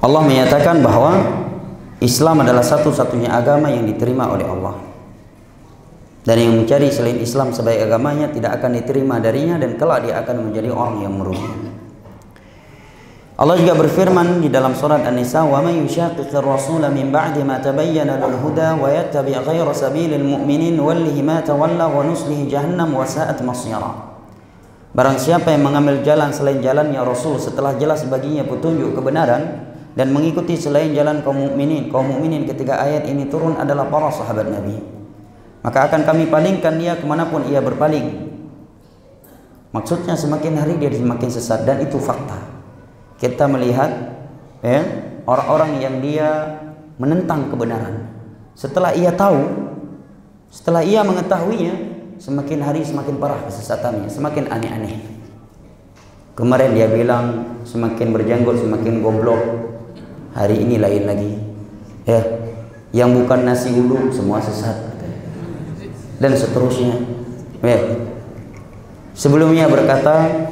Allah menyatakan bahwa Islam adalah satu-satunya agama yang diterima oleh Allah. Dan yang mencari selain Islam sebagai agamanya tidak akan diterima darinya dan kelak dia akan menjadi orang yang merugi. Allah juga berfirman di dalam surat An-Nisa, "Wa may yushaqiqir rasula min ba'di ma tabayyana lahu huda wa yattabi' ghayra sabilil mu'minin wallihi ma tawalla wa nuslihi jahannam wa sa'at masira." Barang siapa yang mengambil jalan selain jalannya Rasul setelah jelas baginya petunjuk kebenaran dan mengikuti selain jalan kaum mukminin, kaum mukminin ketika ayat ini turun adalah para sahabat Nabi. Maka akan kami palingkan dia ke mana pun ia berpaling. Maksudnya semakin hari dia semakin sesat dan itu fakta kita melihat ya orang-orang yang dia menentang kebenaran setelah ia tahu setelah ia mengetahuinya semakin hari semakin parah kesesatannya semakin aneh-aneh kemarin dia bilang semakin berjanggut semakin goblok hari ini lain lagi ya yang bukan nasi uduk semua sesat dan seterusnya ya sebelumnya berkata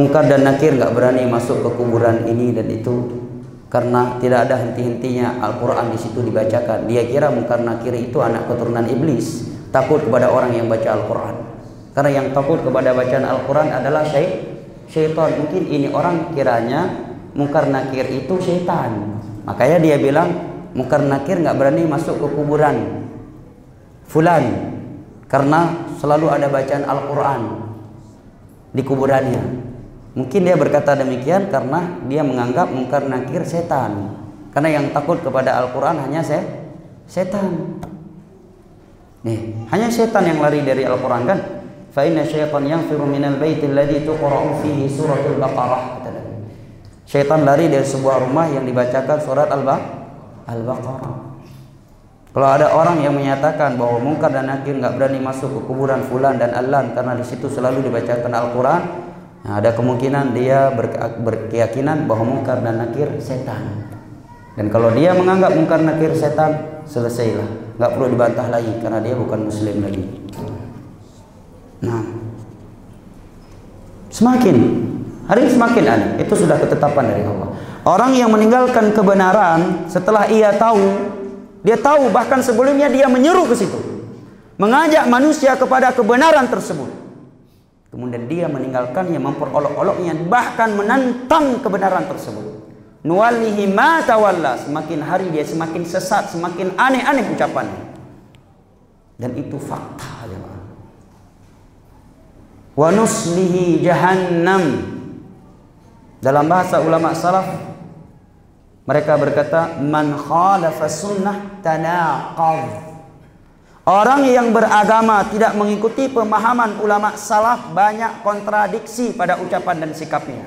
Mungkar dan nakir nggak berani masuk ke kuburan ini dan itu karena tidak ada henti-hentinya Al-Quran di situ dibacakan. Dia kira mungkar nakir itu anak keturunan iblis, takut kepada orang yang baca Al-Quran. Karena yang takut kepada bacaan Al-Quran adalah syaitan. Mungkin ini orang kiranya mungkar nakir itu syaitan. Makanya dia bilang mungkar nakir nggak berani masuk ke kuburan fulan karena selalu ada bacaan Al-Quran di kuburannya. Mungkin dia berkata demikian karena dia menganggap mungkar nakir setan. Karena yang takut kepada Al-Quran hanya se setan. Nih, hanya setan yang lari dari Al-Quran kan? Fa inna syaitan yanfiru minal baiti alladhi tuqra'u fihi suratul Baqarah. Syaitan lari dari sebuah rumah yang dibacakan surat Al-Baqarah. Kalau ada orang yang menyatakan bahwa mungkar dan nakir nggak berani masuk ke kuburan fulan dan alan karena di situ selalu dibacakan Al-Quran, Nah, ada kemungkinan dia ber, berkeyakinan bahwa mungkar dan nakir setan. Dan kalau dia menganggap mungkar nakir setan, selesailah. Nggak perlu dibantah lagi karena dia bukan muslim lagi. Nah, semakin hari semakin aneh. Itu sudah ketetapan dari Allah. Orang yang meninggalkan kebenaran setelah ia tahu, dia tahu bahkan sebelumnya dia menyeru ke situ. Mengajak manusia kepada kebenaran tersebut. Kemudian dia meninggalkannya, memperolok-oloknya, bahkan menantang kebenaran tersebut. Nuwalihi ma tawalla. Semakin hari dia semakin sesat, semakin aneh-aneh ucapannya. Dan itu fakta. Wa nuslihi jahannam. Dalam bahasa ulama salaf mereka berkata man khalafa sunnah tanaqadh Orang yang beragama tidak mengikuti pemahaman ulama salaf banyak kontradiksi pada ucapan dan sikapnya.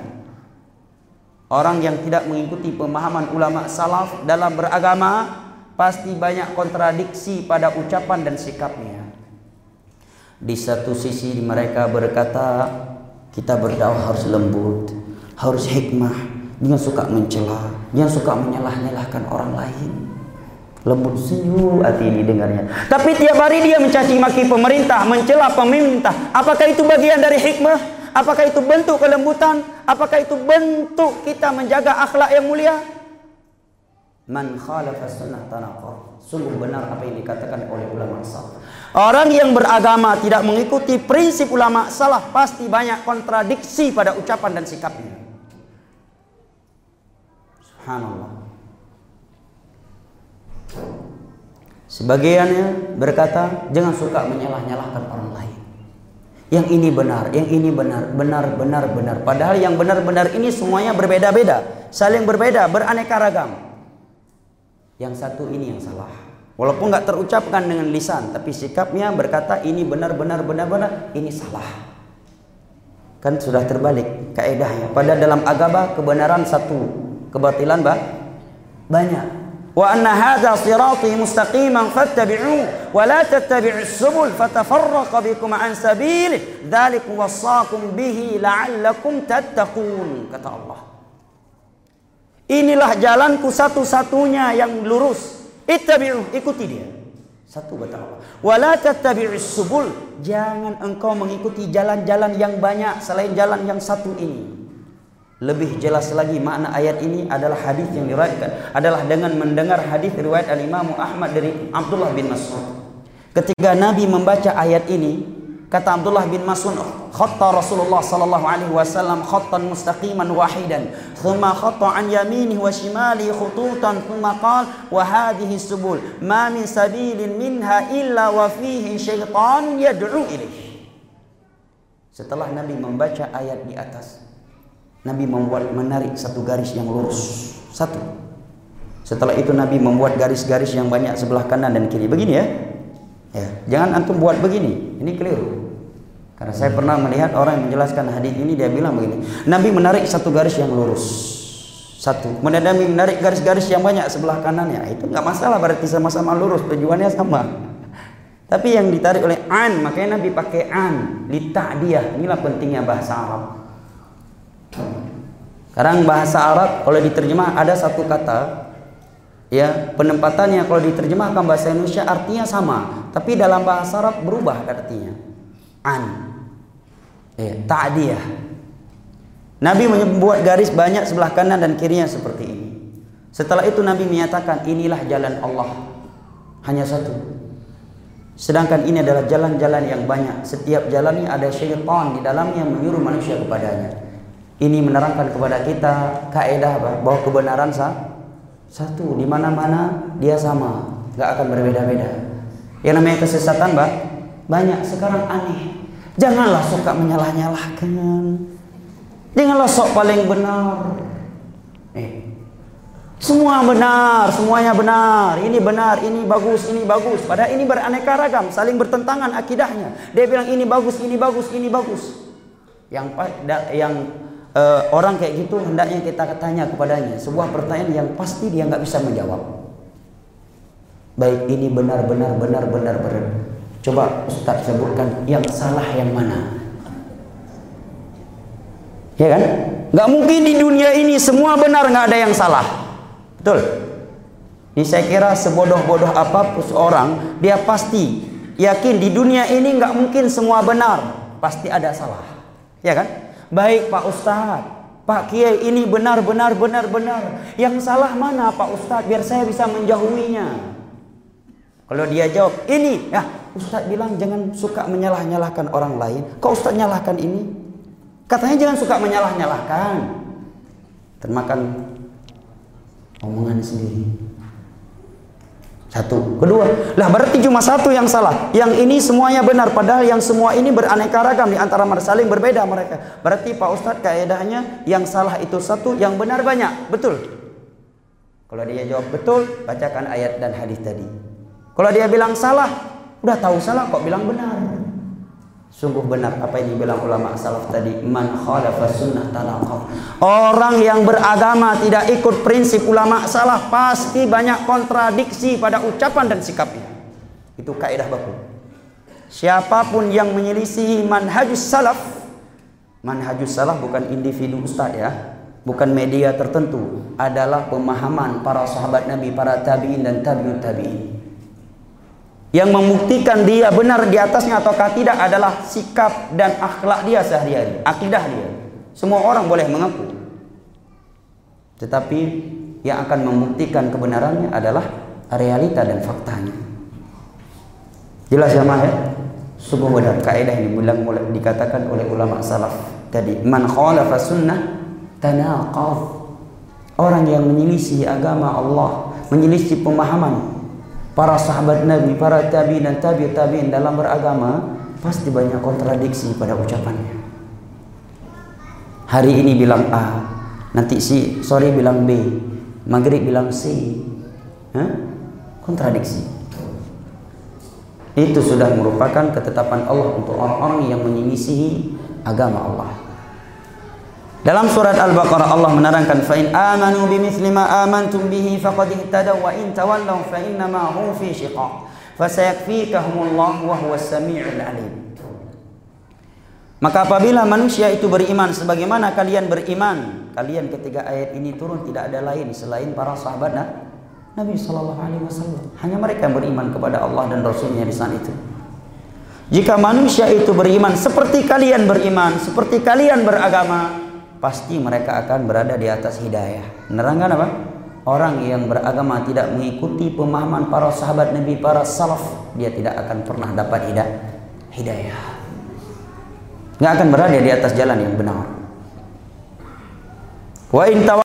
Orang yang tidak mengikuti pemahaman ulama salaf dalam beragama pasti banyak kontradiksi pada ucapan dan sikapnya. Di satu sisi mereka berkata kita berdakwah harus lembut, harus hikmah, jangan suka mencela, jangan suka menyalah-nyalahkan orang lain lembut senyum hati ini dengarnya. Tapi tiap hari dia mencaci maki pemerintah, mencela pemerintah. Apakah itu bagian dari hikmah? Apakah itu bentuk kelembutan? Apakah itu bentuk kita menjaga akhlak yang mulia? Man khalafa sunnah tanaqar. Sungguh benar apa yang dikatakan oleh ulama salaf. Orang yang beragama tidak mengikuti prinsip ulama salaf pasti banyak kontradiksi pada ucapan dan sikapnya. Subhanallah. Sebagiannya berkata, jangan suka menyalah-nyalahkan orang lain. Yang ini benar, yang ini benar, benar, benar, benar. Padahal yang benar-benar ini semuanya berbeda-beda, saling berbeda, beraneka ragam. Yang satu ini yang salah. Walaupun nggak terucapkan dengan lisan, tapi sikapnya berkata ini benar, benar, benar, benar, ini salah. Kan sudah terbalik kaedahnya. Pada dalam agama kebenaran satu, kebatilan bah banyak. Wa anna hadha sirati mustaqiman fattabi'uhu wa la tattabi'us subul fatafarraqa bikum an sabilihi dzalikum wasaqum bihi la'allakum tattaqun kata Allah. Inilah jalanku satu-satunya yang lurus. Ittabi'u ikuti dia. Satu kata Allah. Wala tattabi'us subul jangan engkau mengikuti jalan-jalan yang banyak selain jalan yang satu ini lebih jelas lagi makna ayat ini adalah hadis yang diriwayatkan adalah dengan mendengar hadis riwayat Al Imam Ahmad dari Abdullah bin Mas'ud. Ketika Nabi membaca ayat ini, kata Abdullah bin Mas'ud, khatta Rasulullah sallallahu alaihi wasallam khattan mustaqiman wahidan, thumma khatta an yaminihi wa shimali khututan, thumma qala wa hadhihi subul, ma min sabilin minha illa wa fihi syaitan yad'u ilaih. Setelah Nabi membaca ayat di atas, Nabi membuat menarik satu garis yang lurus. Satu. Setelah itu Nabi membuat garis-garis yang banyak sebelah kanan dan kiri. Begini ya. Ya, jangan antum buat begini. Ini keliru. Karena saya pernah melihat orang yang menjelaskan hadis ini dia bilang begini. Nabi menarik satu garis yang lurus. Satu. Nabi menarik garis-garis yang banyak sebelah kanannya. Itu nggak masalah berarti sama-sama lurus. Tujuannya sama. Tapi yang ditarik oleh an, makanya Nabi pakai an, li ta'diyah. Inilah pentingnya bahasa Arab. Sekarang bahasa Arab kalau diterjemah ada satu kata ya penempatannya kalau diterjemahkan bahasa Indonesia artinya sama, tapi dalam bahasa Arab berubah artinya. An. Ya, ta'diyah. Nabi membuat garis banyak sebelah kanan dan kirinya seperti ini. Setelah itu Nabi menyatakan inilah jalan Allah. Hanya satu. Sedangkan ini adalah jalan-jalan yang banyak. Setiap jalannya ada syaitan di dalamnya menyuruh manusia kepadanya. Ini menerangkan kepada kita kaidah bahwa kebenaran sah, satu di mana-mana dia sama, nggak akan berbeda-beda. Yang namanya kesesatan, Mbak, banyak sekarang aneh. Janganlah suka menyalah-nyalahkan. Janganlah sok paling benar. Eh, semua benar, semuanya benar. Ini benar, ini bagus, ini bagus. Padahal ini beraneka ragam, saling bertentangan akidahnya. Dia bilang ini bagus, ini bagus, ini bagus. Yang yang uh, orang kayak gitu hendaknya kita tanya kepadanya sebuah pertanyaan yang pasti dia nggak bisa menjawab. Baik ini benar benar benar. Coba Ustaz sebutkan yang salah yang mana? Ya kan? Nggak mungkin di dunia ini semua benar nggak ada yang salah. Betul? Ini saya kira sebodoh-bodoh apa pun seorang dia pasti yakin di dunia ini nggak mungkin semua benar, pasti ada salah. Ya kan? Baik Pak Ustadz, Pak Kiai ini benar benar benar benar. Yang salah mana Pak Ustadz biar saya bisa menjauhinya. Kalau dia jawab ini, ya Ustadz bilang jangan suka menyalah-nyalahkan orang lain. Kok Ustadz nyalahkan ini? Katanya jangan suka menyalah-nyalahkan. Termakan omongan sendiri. Satu. Kedua, lah berarti cuma satu yang salah. Yang ini semuanya benar. Padahal yang semua ini beraneka ragam di antara mereka saling berbeda mereka. Berarti Pak Ustadz kaedahnya yang salah itu satu, yang benar banyak. Betul. Kalau dia jawab betul, bacakan ayat dan hadis tadi. Kalau dia bilang salah, udah tahu salah kok bilang benar. Sungguh benar apa yang dibilang ulama salaf tadi, man khalafa sunnah talaqah. Orang yang beragama tidak ikut prinsip ulama salaf pasti banyak kontradiksi pada ucapan dan sikapnya. Itu kaidah baku. Siapa pun yang menyelisihi manhajus salaf, manhajus salaf bukan individu ustaz ya, bukan media tertentu, adalah pemahaman para sahabat Nabi, para tabi'in dan tabi'ut tabi'in yang membuktikan dia benar di atasnya ataukah tidak adalah sikap dan akhlak dia sehari-hari, akidah dia. Semua orang boleh mengaku. Tetapi yang akan membuktikan kebenarannya adalah realita dan faktanya. Jelas ya ya? Sungguh benar kaidah ini bilang mulai dikatakan oleh ulama salaf tadi, man khalafa sunnah tanaqaf. Orang yang menyelisih agama Allah, menyelisih pemahaman para sahabat Nabi, para tabi'in dan tabi' tabi'in dalam beragama pasti banyak kontradiksi pada ucapannya. Hari ini bilang A, nanti si sore bilang B, maghrib bilang C. Hah? Kontradiksi. Itu sudah merupakan ketetapan Allah untuk orang-orang yang menyisihi agama Allah. Dalam surat Al-Baqarah Allah menerangkan fa in amanu bimithli ma amantum bihi faqad ihtadaw wa in tawallaw fa inna ma hum fi shiqaq fasayakfikahumullah wa huwas samiul alim. Maka apabila manusia itu beriman sebagaimana kalian beriman, kalian ketika ayat ini turun tidak ada lain selain para sahabat Nabi sallallahu alaihi wasallam. Hanya mereka yang beriman kepada Allah dan Rasulnya di saat itu. Jika manusia itu beriman seperti kalian beriman, seperti kalian beragama, pasti mereka akan berada di atas hidayah. Menerangkan apa? Orang yang beragama tidak mengikuti pemahaman para sahabat Nabi, para salaf, dia tidak akan pernah dapat hidayah. Nggak akan berada di atas jalan yang benar. Wa